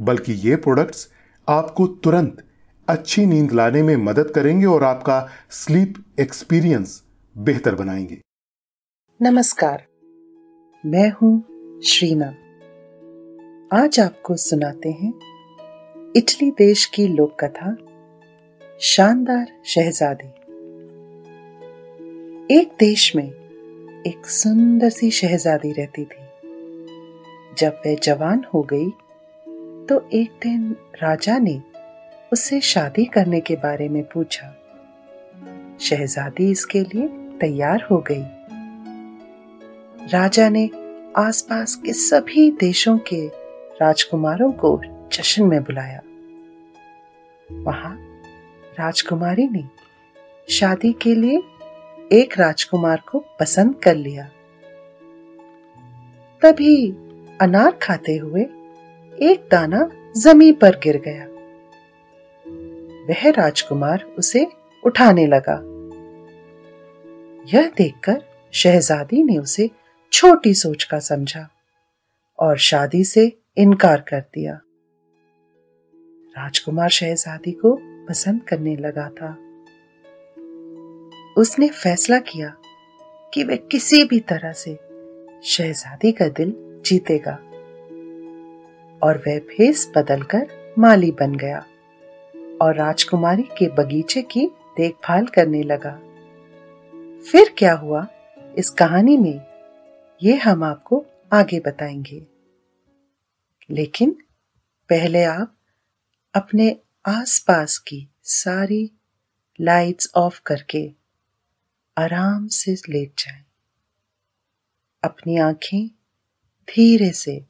बल्कि ये प्रोडक्ट्स आपको तुरंत अच्छी नींद लाने में मदद करेंगे और आपका स्लीप एक्सपीरियंस बेहतर बनाएँगे। नमस्कार। मैं हूँ श्रीना। आज आपको सुनाते हैं इटली देश की लोक कथा शानदार शहजादी। एक देश में एक सुंदर सी शहजादी रहती थी। जब वह जवान हो गई तो एक दिन राजा ने उससे शादी करने के बारे में पूछा। शहजादी इसके लिए तैयार हो गई। राजा ने आसपास के सभी देशों के राजकुमारों को जश्न में बुलाया। वहाँ राजकुमारी ने शादी के लिए एक राजकुमार को पसंद कर लिया। तभी अनार खाते हुए एक दाना ज़मीन पर गिर गया। वह राजकुमार उसे उठाने लगा। यह देखकर शहजादी ने उसे छोटी सोच का समझा और शादी से इनकार कर दिया। राजकुमार शहजादी को पसंद करने लगा था। उसने फैसला किया कि वह किसी भी तरह से शहजादी का दिल जीतेगा। और वह भेस बदलकर माली बन गया और राजकुमारी के बगीचे की देखभाल करने लगा। फिर क्या हुआ? इस कहानी में ये हम आपको आगे बताएँगे। लेकिन पहले आप अपने आसपास की सारी लाइट्स ऑफ़ करके आराम से लेट जाएँ। अपनी आँखें धीरे से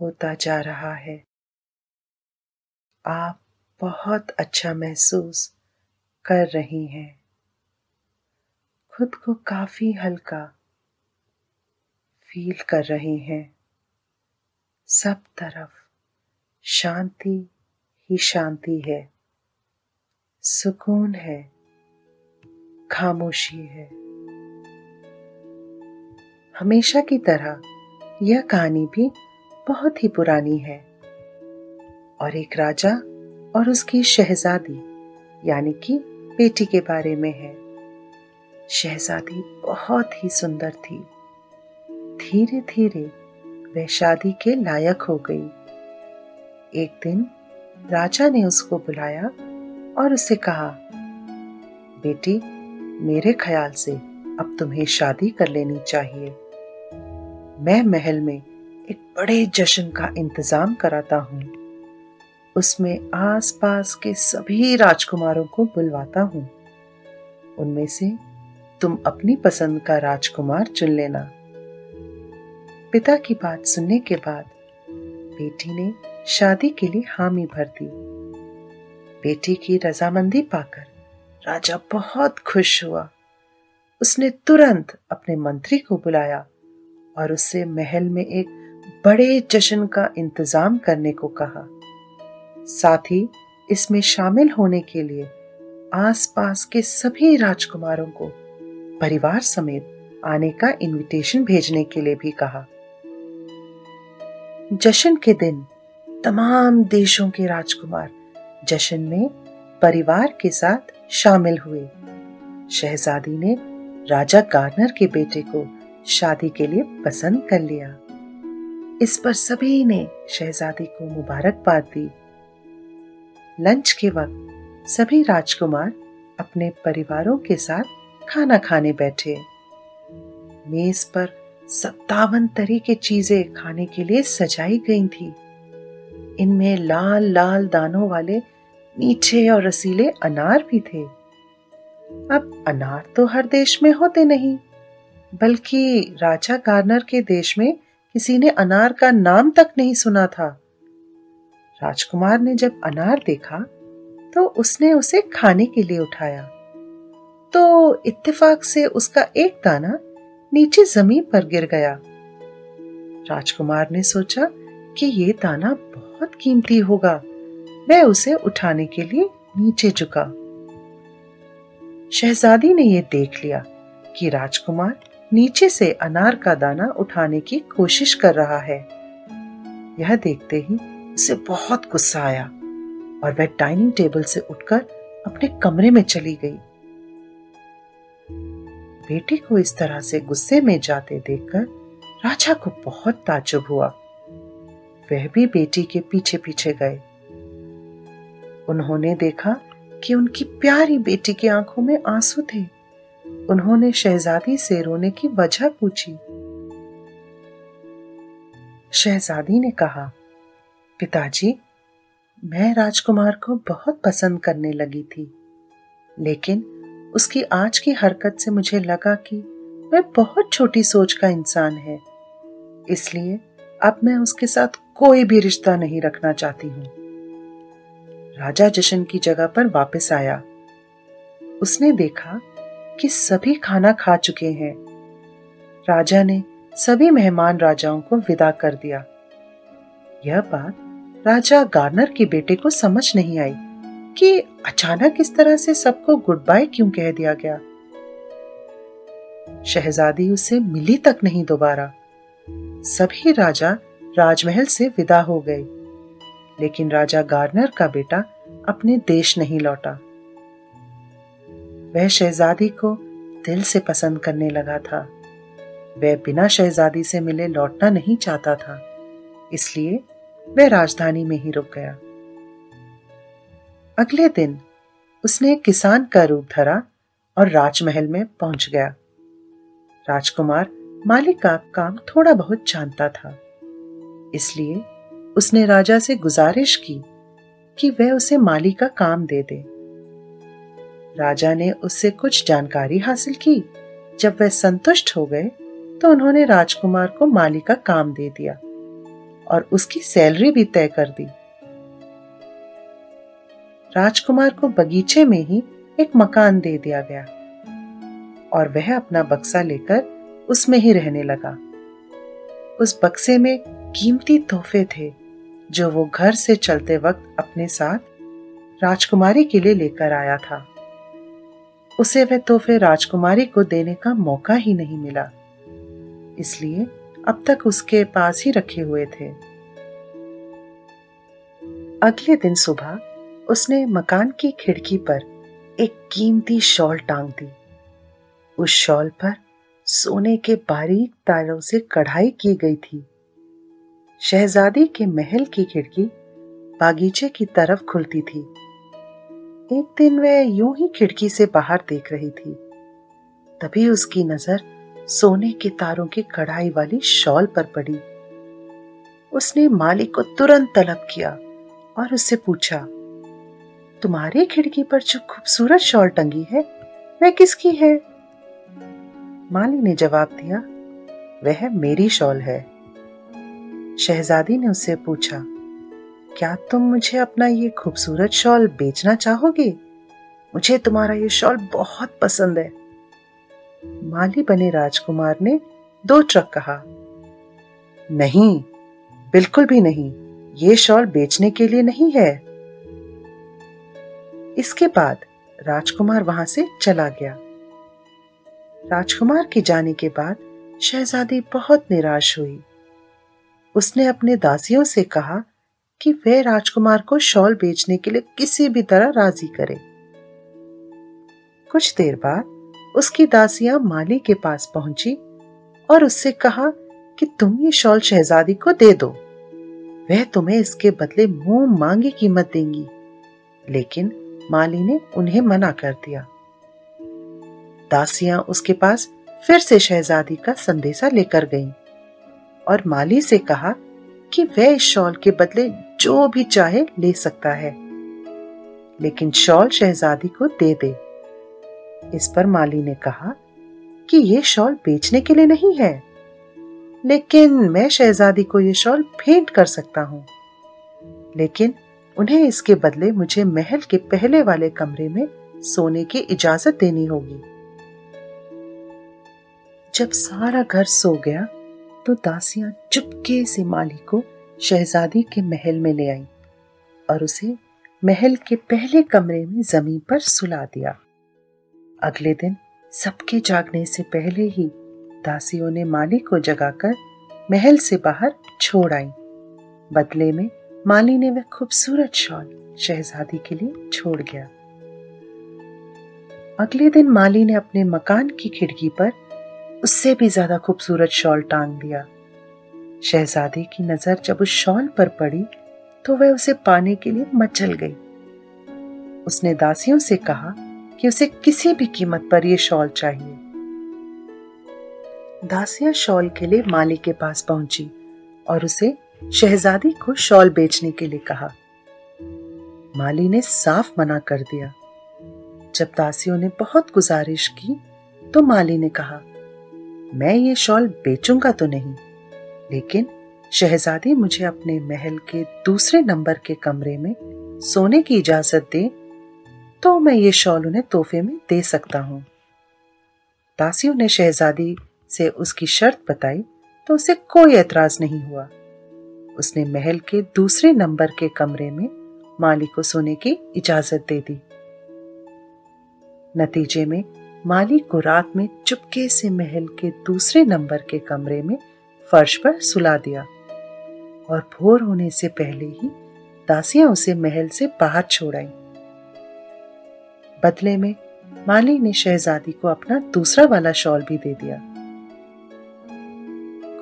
होता जा रहा है। आप बहुत अच्छा महसूस कर रही हैं। खुद को काफ़ी हल्का फील कर रही हैं। सब तरफ़ शांति ही शांति है। सुकून है। खामोशी है। हमेशा की तरह यह कहानी भी बहुत ही पुरानी है। और एक राजा और उसकी शहजादी, यानी कि बेटी के बारे में है। शहजादी बहुत ही सुंदर थी। धीरे धीरे वह शादी के लायक हो गई। एक दिन राजा ने उसको बुलाया और उसे कहा, बेटी, मेरे ख्याल से अब तुम्हें शादी कर लेनी चाहिए। मैं महल में एक बड़े जश्न का इंतज़ाम कराता हूँ। उसमें आसपास के सभी राजकुमारों को बुलवाता हूँ। उनमें से तुम अपनी पसंद का राजकुमार चुन लेना। पिता की बात सुनने के बाद बेटी ने शादी के लिए हामी भर दी। बेटी की रजामंदी पाकर राजा बहुत खुश हुआ। उसने तुरंत अपने मंत्री को बुलाया और उससे महल में एक बड़े जश्न का इंतज़ाम करने को कहा। साथ ही इसमें शामिल होने के लिए आसपास के सभी राजकुमारों को परिवार समेत आने का इनविटेशन भेजने के लिए भी कहा। जश्न के दिन तमाम देशों के राजकुमार जश्न में परिवार के साथ शामिल हुए। शहजादी ने राजा गार्नर के बेटे को शादी के लिए पसंद कर लिया। इस पर सभी ने शहजादी को मुबारकबाद दी। लंच के वक्त सभी राजकुमार अपने परिवारों के साथ खाना खाने बैठे। मेज पर सत्तावन तरह की चीज़ें खाने के लिए सजाई गई थी। इनमें लाल लाल दानों वाले मीठे और रसीले अनार भी थे। अब अनार तो हर देश में होते नहीं, बल्कि राजा गार्नर के देश में किसी ने अनार का नाम तक नहीं सुना था। राजकुमार ने जब अनार देखा तो उसने उसे खाने के लिए उठाया। तो इत्तेफाक से उसका एक दाना नीचे ज़मीन पर गिर गया। राजकुमार ने सोचा कि ये दाना बहुत कीमती होगा। वह उसे उठाने के लिए नीचे झुका। शहजादी ने यह देख लिया कि राजकुमार नीचे से अनार का दाना उठाने की कोशिश कर रहा है। यह देखते ही उसे बहुत गुस्सा आया और वह डाइनिंग टेबल से उठकर अपने कमरे में चली गई। बेटी को इस तरह से गुस्से में जाते देखकर राजा को बहुत ताजुब हुआ। वह भी बेटी के पीछे पीछे गए। उन्होंने देखा कि उनकी प्यारी बेटी की आँखों में आँसू थे। उन्होंने शहजादी से रोने की वजह पूछी। शहजादी ने कहा, पिताजी, मैं राजकुमार को बहुत पसंद करने लगी थी, लेकिन उसकी आज की हरकत से मुझे लगा कि वह बहुत छोटी सोच का इंसान है, इसलिए अब मैं उसके साथ कोई भी रिश्ता नहीं रखना चाहती हूँ। राजा जशन की जगह पर वापस आया। उसने देखा कि सभी खाना खा चुके हैं। राजा ने सभी मेहमान राजाओं को विदा कर दिया। यह बात राजा गार्नर के बेटे को समझ नहीं आई कि अचानक इस तरह से सबको गुड बाय क्यों कह दिया गया। शहजादी उसे मिली तक नहीं दोबारा। सभी राजा राजमहल से विदा हो गए, लेकिन राजा गार्नर का बेटा अपने देश नहीं लौटा। वह शहजादी को दिल से पसंद करने लगा था। वह बिना शहजादी से मिले लौटना नहीं चाहता था, इसलिए वह राजधानी में ही रुक गया। अगले दिन उसने किसान का रूप धरा और राजमहल में पहुँच गया। राजकुमार मालिक का काम थोड़ा बहुत जानता था, इसलिए उसने राजा से गुजारिश की कि वह उसे माली का काम दे दे। राजा ने उससे कुछ जानकारी हासिल की। जब वह संतुष्ट हो गए तो उन्होंने राजकुमार को माली का काम दे दिया और उसकी सैलरी भी तय कर दी। राजकुमार को बगीचे में ही एक मकान दे दिया गया और वह अपना बक्सा लेकर उसमें ही रहने लगा। उस बक्से में कीमती तोहफे थे, जो वो घर से चलते वक्त अपने साथ राजकुमारी के लिए लेकर आया था। उसे वह तोहफे राजकुमारी को देने का मौका ही नहीं मिला। इसलिए अब तक उसके पास ही रखे हुए थे। अगले दिन सुबह उसने मकान की खिड़की पर एक कीमती शॉल टांग दी। उस शॉल पर सोने के बारीक तारों से कढ़ाई की गई थी। शहजादी के महल की खिड़की बागीचे की तरफ़ खुलती थी। एक दिन वह यूँ ही खिड़की से बाहर देख रही थी। तभी उसकी नज़र सोने के तारों की कढ़ाई वाली शॉल पर पड़ी। उसने मालिक को तुरंत तलब किया और उससे पूछा, तुम्हारी खिड़की पर जो खूबसूरत शॉल टंगी है, वह किसकी है? माली ने जवाब दिया, वह मेरी शॉल है। शहजादी ने उससे पूछा क्या तुम मुझे अपना ये खूबसूरत शॉल बेचना चाहोगे? मुझे तुम्हारा ये शॉल बहुत पसंद है। माली बने राजकुमार ने दो ट्रक कहा। नहीं, बिल्कुल भी नहीं। ये शॉल बेचने के लिए नहीं है। इसके बाद राजकुमार वहाँ से चला गया। राजकुमार के जाने के बाद शहजादी बहुत निराश हुई। उसने अपने दासियों से कहा कि वह राजकुमार को शॉल बेचने के लिए किसी भी तरह राज़ी करे। कुछ देर बाद उसकी दासियाँ माली के पास पहुँची और उससे कहा कि तुम ये शॉल शहजादी को दे दो। वह तुम्हें इसके बदले मुँह मांगी कीमत देंगी। लेकिन माली ने उन्हें मना कर दिया। दासियाँ उसके पास फिर से शहजादी का संदेशा लेकर गईं और माली से कहा कि वह इस शॉल के बदले जो भी चाहे ले सकता है। लेकिन शॉल शहजादी को दे दे। इस पर माली ने कहा कि यह शॉल बेचने के लिए नहीं है। लेकिन मैं शहजादी को यह शॉल भेंट कर सकता हूँ। लेकिन उन्हें इसके बदले मुझे महल के पहले वाले कमरे में सोने की इजाज़त देनी होगी। जब सारा घर सो गया तो दासियाँ चुपके से माली को शहजादी के महल में ले आई और उसे महल के पहले कमरे में ज़मीन पर सुला दिया। अगले दिन सबके जागने से पहले ही दासियों ने माली को जगाकर महल से बाहर छोड़ आई। बदले में माली ने वह खूबसूरत शॉल शहजादी के लिए छोड़ गया। अगले दिन माली ने अपने मकान की खिड़की पर उससे भी ज़्यादा खूबसूरत शॉल टांग दिया। शहजादी की नज़र जब उस शॉल पर पड़ी तो वह उसे पाने के लिए मचल गई। उसने दासियों से कहा कि उसे किसी भी कीमत पर यह शॉल चाहिए। दासियाँ शॉल के लिए माली के पास पहुँची और उसे शहजादी को शॉल बेचने के लिए कहा। माली ने साफ़ मना कर दिया। जब दासियों ने बहुत गुजारिश की तो माली ने कहा, मैं ये शॉल बेचूँगा तो नहीं। लेकिन शहजादी मुझे अपने महल के दूसरे नंबर के कमरे में सोने की इजाज़त दे तो मैं ये शॉल उन्हें तोहफे में दे सकता हूँ। दासियों ने शहजादी से उसकी शर्त बताई तो उसे कोई एतराज़ नहीं हुआ। उसने महल के दूसरे नंबर के कमरे में माली को सोने की इजाज़त दे दी। नतीजे में माली को रात में चुपके से महल के दूसरे नंबर के कमरे में फर्श पर सुला दिया। और भोर होने से पहले ही दासियाँ उसे महल से बाहर छोड़ आई। बदले में माली ने शहजादी को अपना दूसरा वाला शॉल भी दे दिया।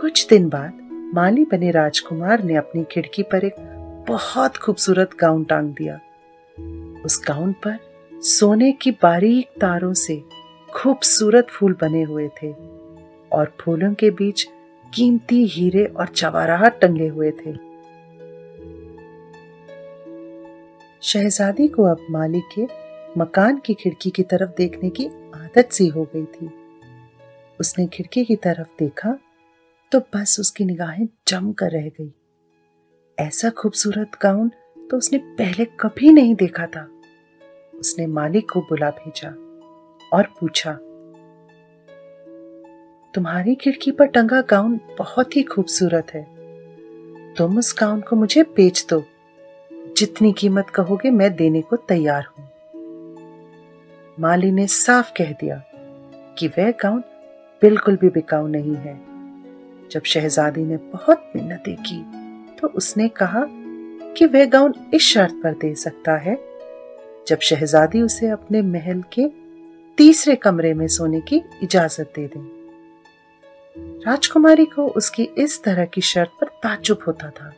कुछ दिन बाद माली बने राजकुमार ने अपनी खिड़की पर एक बहुत खूबसूरत गाउन टांग दिया। उस गाउन पर सोने की बारीक तारों से खूबसूरत फूल बने हुए थे और फूलों के बीच कीमती हीरे और चवाराहट टंगे हुए थे। शहजादी को अब मालिक के मकान की खिड़की की तरफ़ देखने की आदत सी हो गई थी। उसने खिड़की की तरफ़ देखा तो बस उसकी निगाहें जम कर रह गई। ऐसा खूबसूरत गाउन तो उसने पहले कभी नहीं देखा था। उसने मालिक को बुला भेजा और पूछा तुम्हारी खिड़की पर टंगा गाउन बहुत ही खूबसूरत है। तुम उस गाउन को मुझे बेच दो। जितनी कीमत कहोगे मैं देने को तैयार हूँ। माली ने साफ़ कह दिया कि वह गाउन बिल्कुल भी बिकाऊ नहीं है। जब शहजादी ने बहुत मिन्नतें की तो उसने कहा कि वह गाउन इस शर्त पर दे सकता है। जब शहजादी उसे अपने महल के तीसरे कमरे में सोने की इजाज़त दे दे। राजकुमारी को उसकी इस तरह की शर्त पर ताजुब होता था।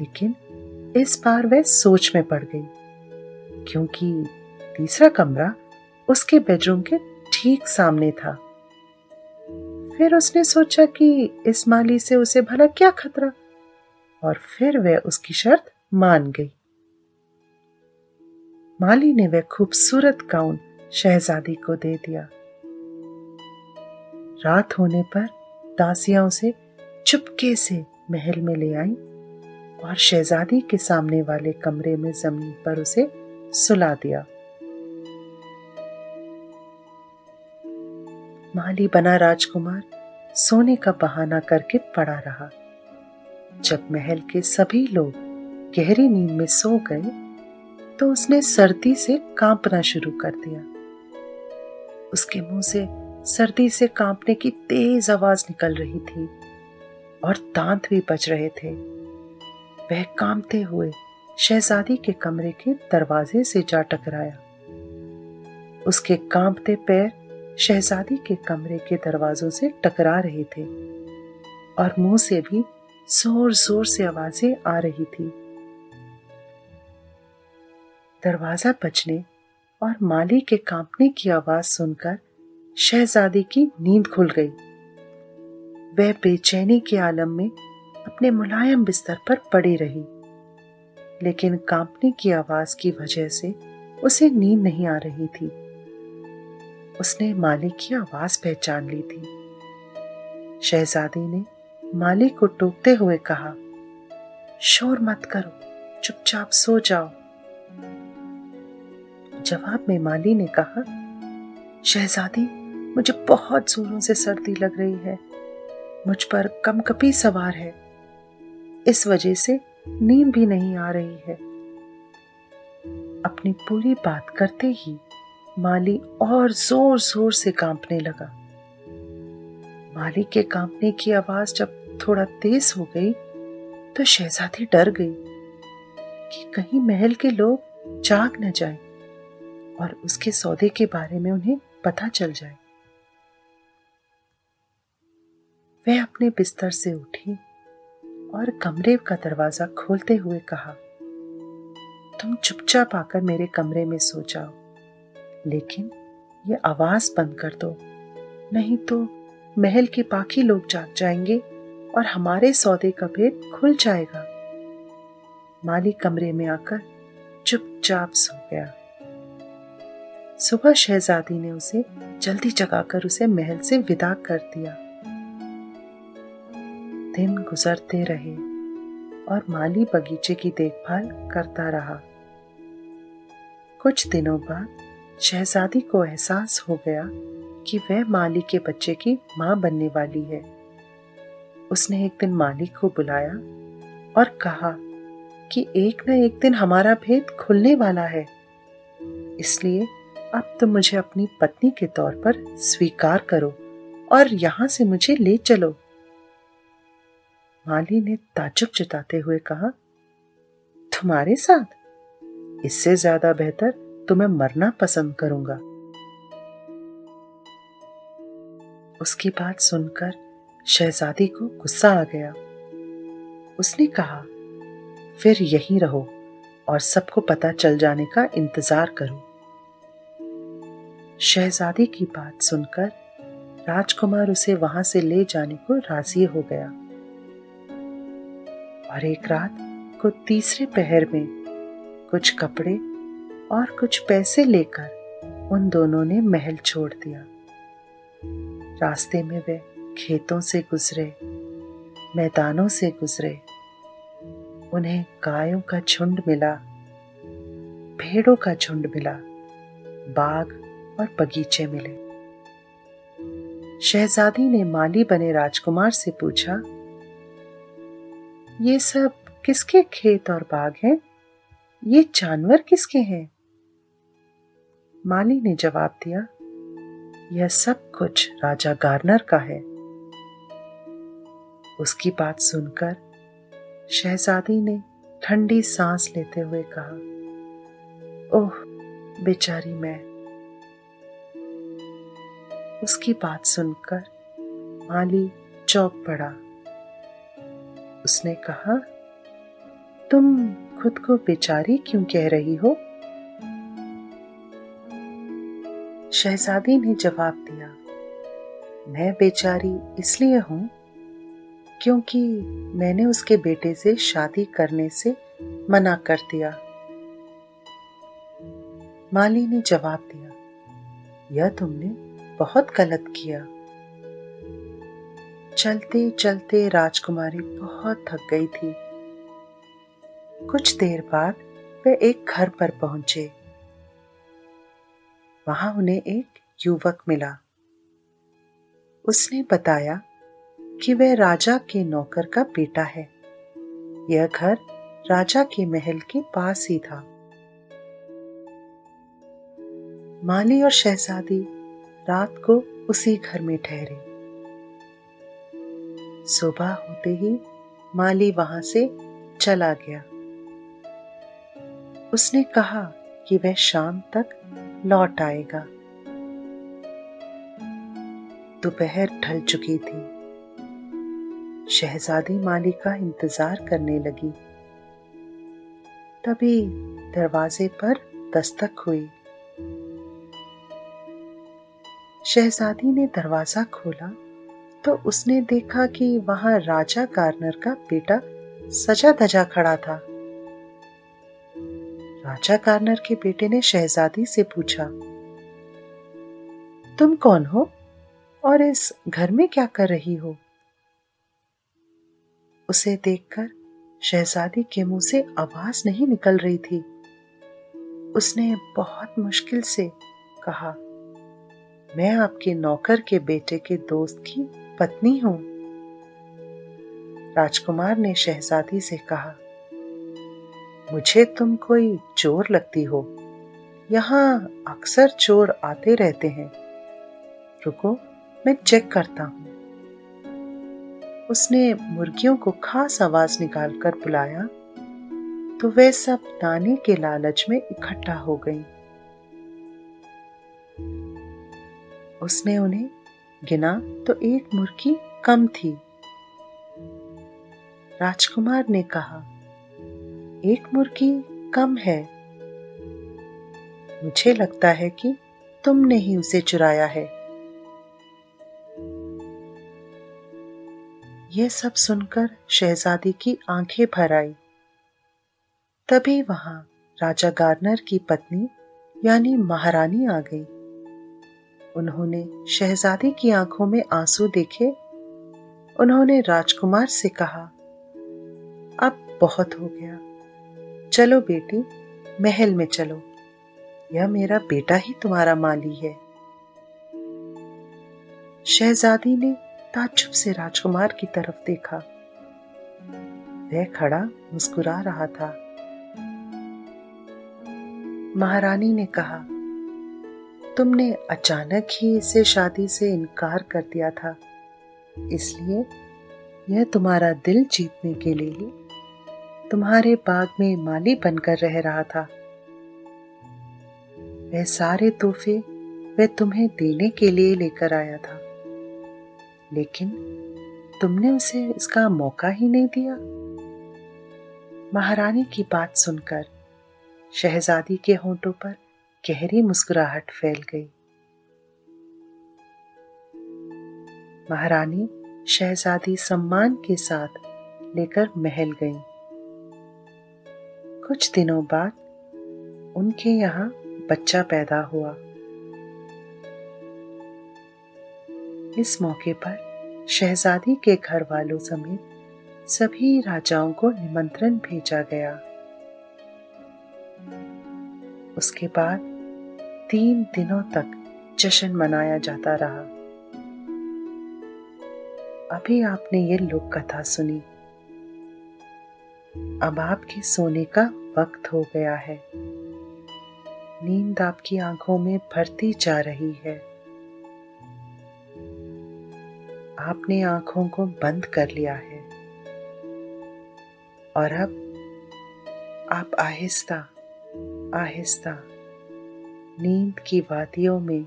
लेकिन इस बार वह सोच में पड़ गई, क्योंकि तीसरा कमरा उसके बेडरूम के ठीक सामने था। फिर उसने सोचा कि इस माली से उसे भला क्या खतरा, और फिर वह उसकी शर्त मान गई। माली ने वह खूबसूरत गाउन शहजादी को दे दिया। रात होने पर दासियाँ उसे चुपके से महल में ले आई और शहजादी के सामने वाले कमरे में ज़मीन पर उसे सुला दिया। माली बना राजकुमार सोने का बहाना करके पड़ा रहा। जब महल के सभी लोग गहरी नींद में सो गए तो उसने सर्दी से कांपना शुरू कर दिया। उसके मुँह से सर्दी से कांपने की तेज आवाज़ निकल रही थी और दांत भी बज रहे थे। वह कांपते हुए शहजादी के कमरे के दरवाजे से जा टकराया। उसके कांपते पैर शहजादी के कमरे के दरवाजों से टकरा रहे थे और मुँह से भी ज़ोर ज़ोर से आवाज़ें आ रही थी। दरवाज़ा बजने और माली के कांपने की आवाज़ सुनकर शहजादी की नींद खुल गई। वह बेचैनी के आलम में अपने मुलायम बिस्तर पर पड़ी रही, लेकिन कांपने की आवाज़ की वजह से उसे नींद नहीं आ रही थी। उसने मालिक की आवाज़ पहचान ली थी। शहजादी ने मालिक को टोकते हुए कहा, शोर मत करो, चुपचाप सो जाओ। जवाब में माली ने कहा, शहजादी मुझे बहुत जोरों से सर्दी लग रही है। मुझ पर कपी सवार है। इस वजह से नींद भी नहीं आ रही है। अपनी पूरी बात करते ही माली और ज़ोर ज़ोर से कांपने लगा। माली के कांपने की आवाज़ जब थोड़ा तेज हो गई तो शहजादी डर गई कि कहीं महल के लोग जाग न जाए और उसके सौदे के बारे में उन्हें पता चल जाए। वह अपने बिस्तर से उठी और कमरे का दरवाज़ा खोलते हुए कहा, तुम चुपचाप आकर मेरे कमरे में सो जाओ, लेकिन ये आवाज़ बंद कर दो, नहीं तो महल के बाकी लोग जाग जाएँगे और हमारे सौदे का भेद खुल जाएगा। माली कमरे में आकर चुपचाप सो गया। सुबह शहजादी ने उसे जल्दी जगाकर उसे महल से विदा कर दिया। दिन गुजरते रहे और माली बगीचे की देखभाल करता रहा। कुछ दिनों बाद शहजादी को एहसास हो गया कि वह माली के बच्चे की माँ बनने वाली है। उसने एक दिन मालिक को बुलाया और कहा कि एक न एक दिन हमारा भेद खुलने वाला है। इसलिए अब तुम मुझे अपनी पत्नी के तौर पर स्वीकार करो और यहाँ से मुझे ले चलो। माली ने ताजुब जताते हुए कहा, तुम्हारे साथ? इससे ज़्यादा बेहतर तो मैं मरना पसंद करूँगा. उसकी बात सुनकर शहजादी को गुस्सा आ गया। उसने कहा, फिर यहीं रहो और सबको पता चल जाने का इंतज़ार करो. शहजादी की बात सुनकर राजकुमार उसे वहाँ से ले जाने को राज़ी हो गया। और एक रात को तीसरे पहर में कुछ कपड़े और कुछ पैसे लेकर उन दोनों ने महल छोड़ दिया। रास्ते में वे खेतों से गुजरे, मैदानों से गुजरे। उन्हें गायों का झुंड मिला, भेड़ों का झुंड मिला, बाग और बगीचे मिले। शहजादी ने माली बने राजकुमार से पूछा ये सब किसके खेत और बाग हैं? ये जानवर किसके हैं? माली ने जवाब दिया, यह सब कुछ राजा गार्नर का है। उसकी बात सुनकर शहजादी ने ठंडी सांस लेते हुए कहा, ओह, बेचारी मैं। उसकी बात सुनकर माली चौक पड़ा। उसने कहा, तुम खुद को बेचारी क्यों कह रही हो? शहजादी ने जवाब दिया, मैं बेचारी इसलिए हूँ क्योंकि मैंने उसके बेटे से शादी करने से मना कर दिया। माली ने जवाब दिया, यह तुमने बहुत गलत किया। चलते चलते राजकुमारी बहुत थक गई थी। कुछ देर बाद वे एक घर पर पहुँचे। वहाँ उन्हें एक युवक मिला। उसने बताया कि वह राजा के नौकर का बेटा है। यह घर राजा के महल के पास ही था। माली और शहजादी रात को उसी घर में ठहरे। सुबह होते ही माली वहाँ से चला गया। उसने कहा कि वह शाम तक लौट आएगा। दोपहर ढल चुकी थी। शहजादी माली का इंतज़ार करने लगी। तभी दरवाजे पर दस्तक हुई। शहजादी ने दरवाज़ा खोला तो उसने देखा कि वहाँ राजा गार्नर का बेटा सजा धजा खड़ा था। राजा गार्नर के बेटे ने शहजादी से पूछा, तुम कौन हो और इस घर में क्या कर रही हो? उसे देखकर शहजादी के मुँह से आवाज़ नहीं निकल रही थी। उसने बहुत मुश्किल से कहा, मैं आपके नौकर के बेटे के दोस्त की पत्नी हूँ। राजकुमार ने शहजादी से कहा, मुझे तुम कोई चोर लगती हो। यहाँ अक्सर चोर आते रहते हैं। रुको, मैं चेक करता हूँ। उसने मुर्गियों को खास आवाज़ निकालकर बुलाया तो वे सब दाने के लालच में इकट्ठा हो गई। उसने उन्हें गिना तो एक मुर्गी कम थी। राजकुमार ने कहा, एक मुर्गी कम है। मुझे लगता है कि तुमने ही उसे चुराया है। यह सब सुनकर शहजादी की आँखें भर आई। तभी वहाँ राजा गार्नर की पत्नी यानी महारानी आ गई। उन्होंने शहजादी की आँखों में आँसू देखे। उन्होंने राजकुमार से कहा, अब बहुत हो गया। चलो बेटी, महल में चलो। यह मेरा बेटा ही तुम्हारा माली है। शहजादी ने ताज्जुब से राजकुमार की तरफ़ देखा। वह खड़ा मुस्कुरा रहा था। महारानी ने कहा तुमने अचानक ही इसे शादी से इनकार कर दिया था। इसलिए यह तुम्हारा दिल जीतने के लिए ही तुम्हारे बाग में माली बनकर रह रहा था। वह सारे तोहफे वह तुम्हें देने के लिए लेकर आया था। लेकिन तुमने उसे इसका मौका ही नहीं दिया। महारानी की बात सुनकर शहजादी के होठों पर गहरी मुस्कुराहट फैल गई। महारानी शहजादी सम्मान के साथ लेकर महल गई। कुछ दिनों बाद उनके यहाँ बच्चा पैदा हुआ। इस मौके पर शहजादी के घर वालों समेत सभी राजाओं को निमंत्रण भेजा गया। उसके बाद तीन दिनों तक जश्न मनाया जाता रहा। अभी आपने ये लोक कथा सुनी। अब आपके सोने का वक्त हो गया है। नींद आपकी आँखों में भरती जा रही है। आपने आँखों को बंद कर लिया है। और अब आप आहिस्ता आहिस्ता नींद की वादियों में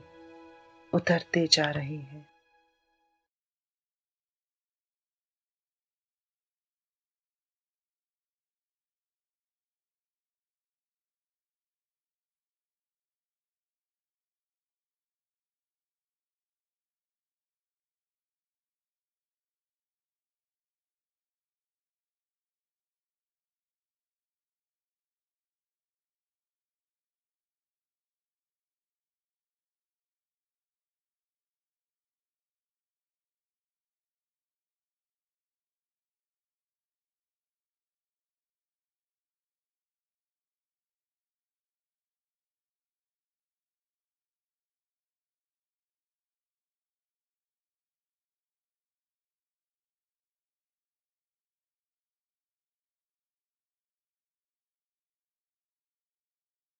उतरते जा रहे हैं।